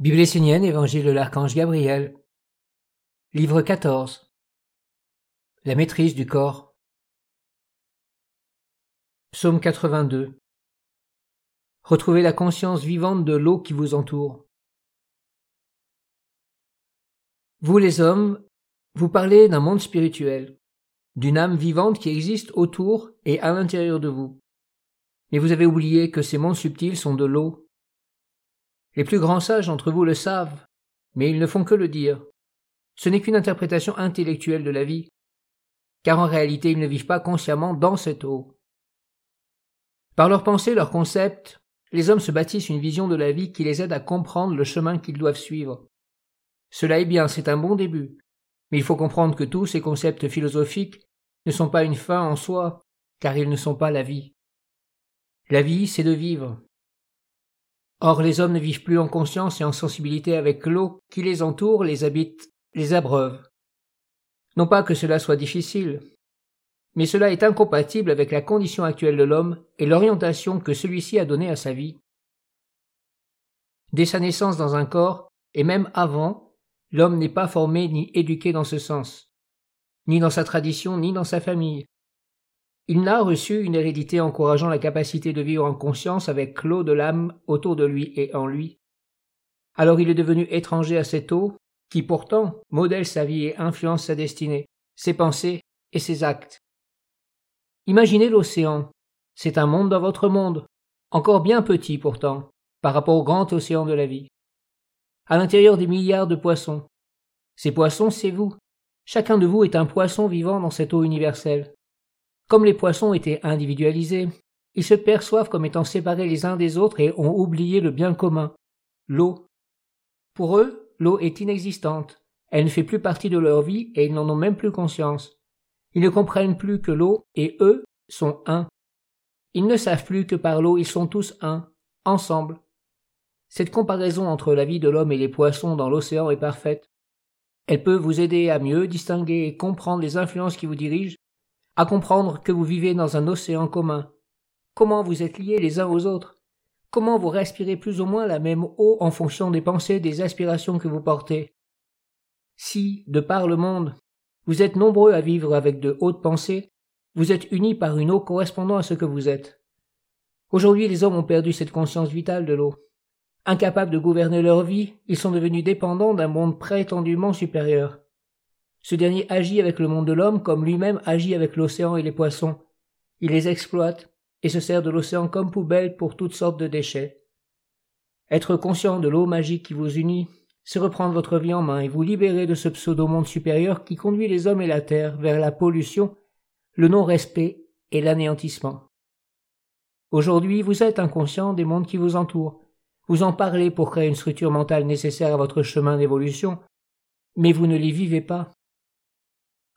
Bible essénienne, Évangile de l'Archange Gabriel. Livre 14. La maîtrise du corps. Psaume 82. Retrouvez la conscience vivante de l'eau qui vous entoure. Vous les hommes, vous parlez d'un monde spirituel, d'une âme vivante qui existe autour et à l'intérieur de vous. Mais vous avez oublié que ces mondes subtils sont de l'eau les plus grands sages d'entre vous le savent, mais ils ne font que le dire. Ce n'est qu'une interprétation intellectuelle de la vie, car en réalité ils ne vivent pas consciemment dans cette eau. Par leurs pensées, leurs concepts, les hommes se bâtissent une vision de la vie qui les aide à comprendre le chemin qu'ils doivent suivre. Cela est bien, c'est un bon début, mais il faut comprendre que tous ces concepts philosophiques ne sont pas une fin en soi, car ils ne sont pas la vie. La vie, c'est de vivre, Or les hommes ne vivent plus en conscience et en sensibilité avec l'eau qui les entoure, les habite, les abreuve. Non pas que cela soit difficile, mais cela est incompatible avec la condition actuelle de l'homme et l'orientation que celui-ci a donnée à sa vie. Dès sa naissance dans un corps, et même avant, l'homme n'est pas formé ni éduqué dans ce sens, ni dans sa tradition, ni dans sa famille. Il n'a reçu une hérédité encourageant la capacité de vivre en conscience avec l'eau de l'âme autour de lui et en lui. Alors il est devenu étranger à cette eau, qui pourtant modèle sa vie et influence sa destinée, ses pensées et ses actes. Imaginez l'océan. C'est un monde dans votre monde, encore bien petit pourtant, par rapport au grand océan de la vie. À l'intérieur des milliards de poissons. Ces poissons, c'est vous. Chacun de vous est un poisson vivant dans cette eau universelle. Comme les poissons étaient individualisés, ils se perçoivent comme étant séparés les uns des autres et ont oublié le bien commun, l'eau. Pour eux, l'eau est inexistante, elle ne fait plus partie de leur vie et ils n'en ont même plus conscience. Ils ne comprennent plus que l'eau et eux sont un. Ils ne savent plus que par l'eau ils sont tous un, ensemble. Cette comparaison entre la vie de l'homme et les poissons dans l'océan est parfaite. Elle peut vous aider à mieux distinguer et comprendre les influences qui vous dirigent à comprendre que vous vivez dans un océan commun, comment vous êtes liés les uns aux autres, comment vous respirez plus ou moins la même eau en fonction des pensées, des aspirations que vous portez? Si, de par le monde, vous êtes nombreux à vivre avec de hautes pensées, vous êtes unis par une eau correspondant à ce que vous êtes. Aujourd'hui, les hommes ont perdu cette conscience vitale de l'eau. Incapables de gouverner leur vie, ils sont devenus dépendants d'un monde prétendument supérieur. Ce dernier agit avec le monde de l'homme comme lui-même agit avec l'océan et les poissons. Il les exploite et se sert de l'océan comme poubelle pour toutes sortes de déchets. Être conscient de l'eau magique qui vous unit, c'est reprendre votre vie en main et vous libérer de ce pseudo-monde supérieur qui conduit les hommes et la terre vers la pollution, le non-respect et l'anéantissement. Aujourd'hui, vous êtes inconscient des mondes qui vous entourent. Vous en parlez pour créer une structure mentale nécessaire à votre chemin d'évolution, mais vous ne les vivez pas.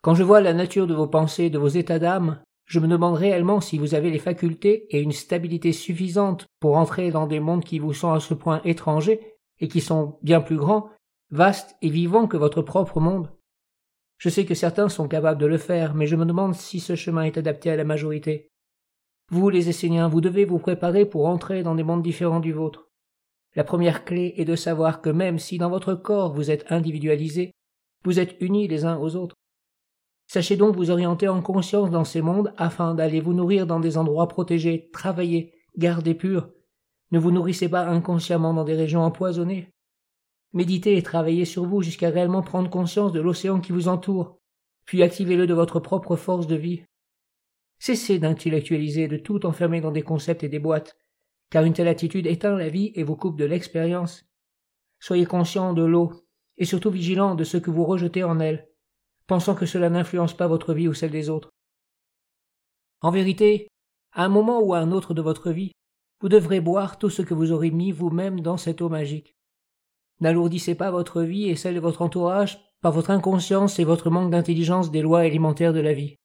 Quand je vois la nature de vos pensées, de vos états d'âme, je me demande réellement si vous avez les facultés et une stabilité suffisante pour entrer dans des mondes qui vous sont à ce point étrangers et qui sont bien plus grands, vastes et vivants que votre propre monde. Je sais que certains sont capables de le faire, mais je me demande si ce chemin est adapté à la majorité. Vous, les Esséniens, vous devez vous préparer pour entrer dans des mondes différents du vôtre. La première clé est de savoir que même si dans votre corps vous êtes individualisés, vous êtes unis les uns aux autres. Sachez donc vous orienter en conscience dans ces mondes afin d'aller vous nourrir dans des endroits protégés, travailler, garder purs. Ne vous nourrissez pas inconsciemment dans des régions empoisonnées. Méditez et travaillez sur vous jusqu'à réellement prendre conscience de l'océan qui vous entoure, puis activez-le de votre propre force de vie. Cessez d'intellectualiser, de tout enfermer dans des concepts et des boîtes, car une telle attitude éteint la vie et vous coupe de l'expérience. Soyez conscient de l'eau, et surtout vigilant de ce que vous rejetez en elle pensant que cela n'influence pas votre vie ou celle des autres. En vérité, à un moment ou à un autre de votre vie, vous devrez boire tout ce que vous aurez mis vous-même dans cette eau magique. N'alourdissez pas votre vie et celle de votre entourage par votre inconscience et votre manque d'intelligence des lois élémentaires de la vie.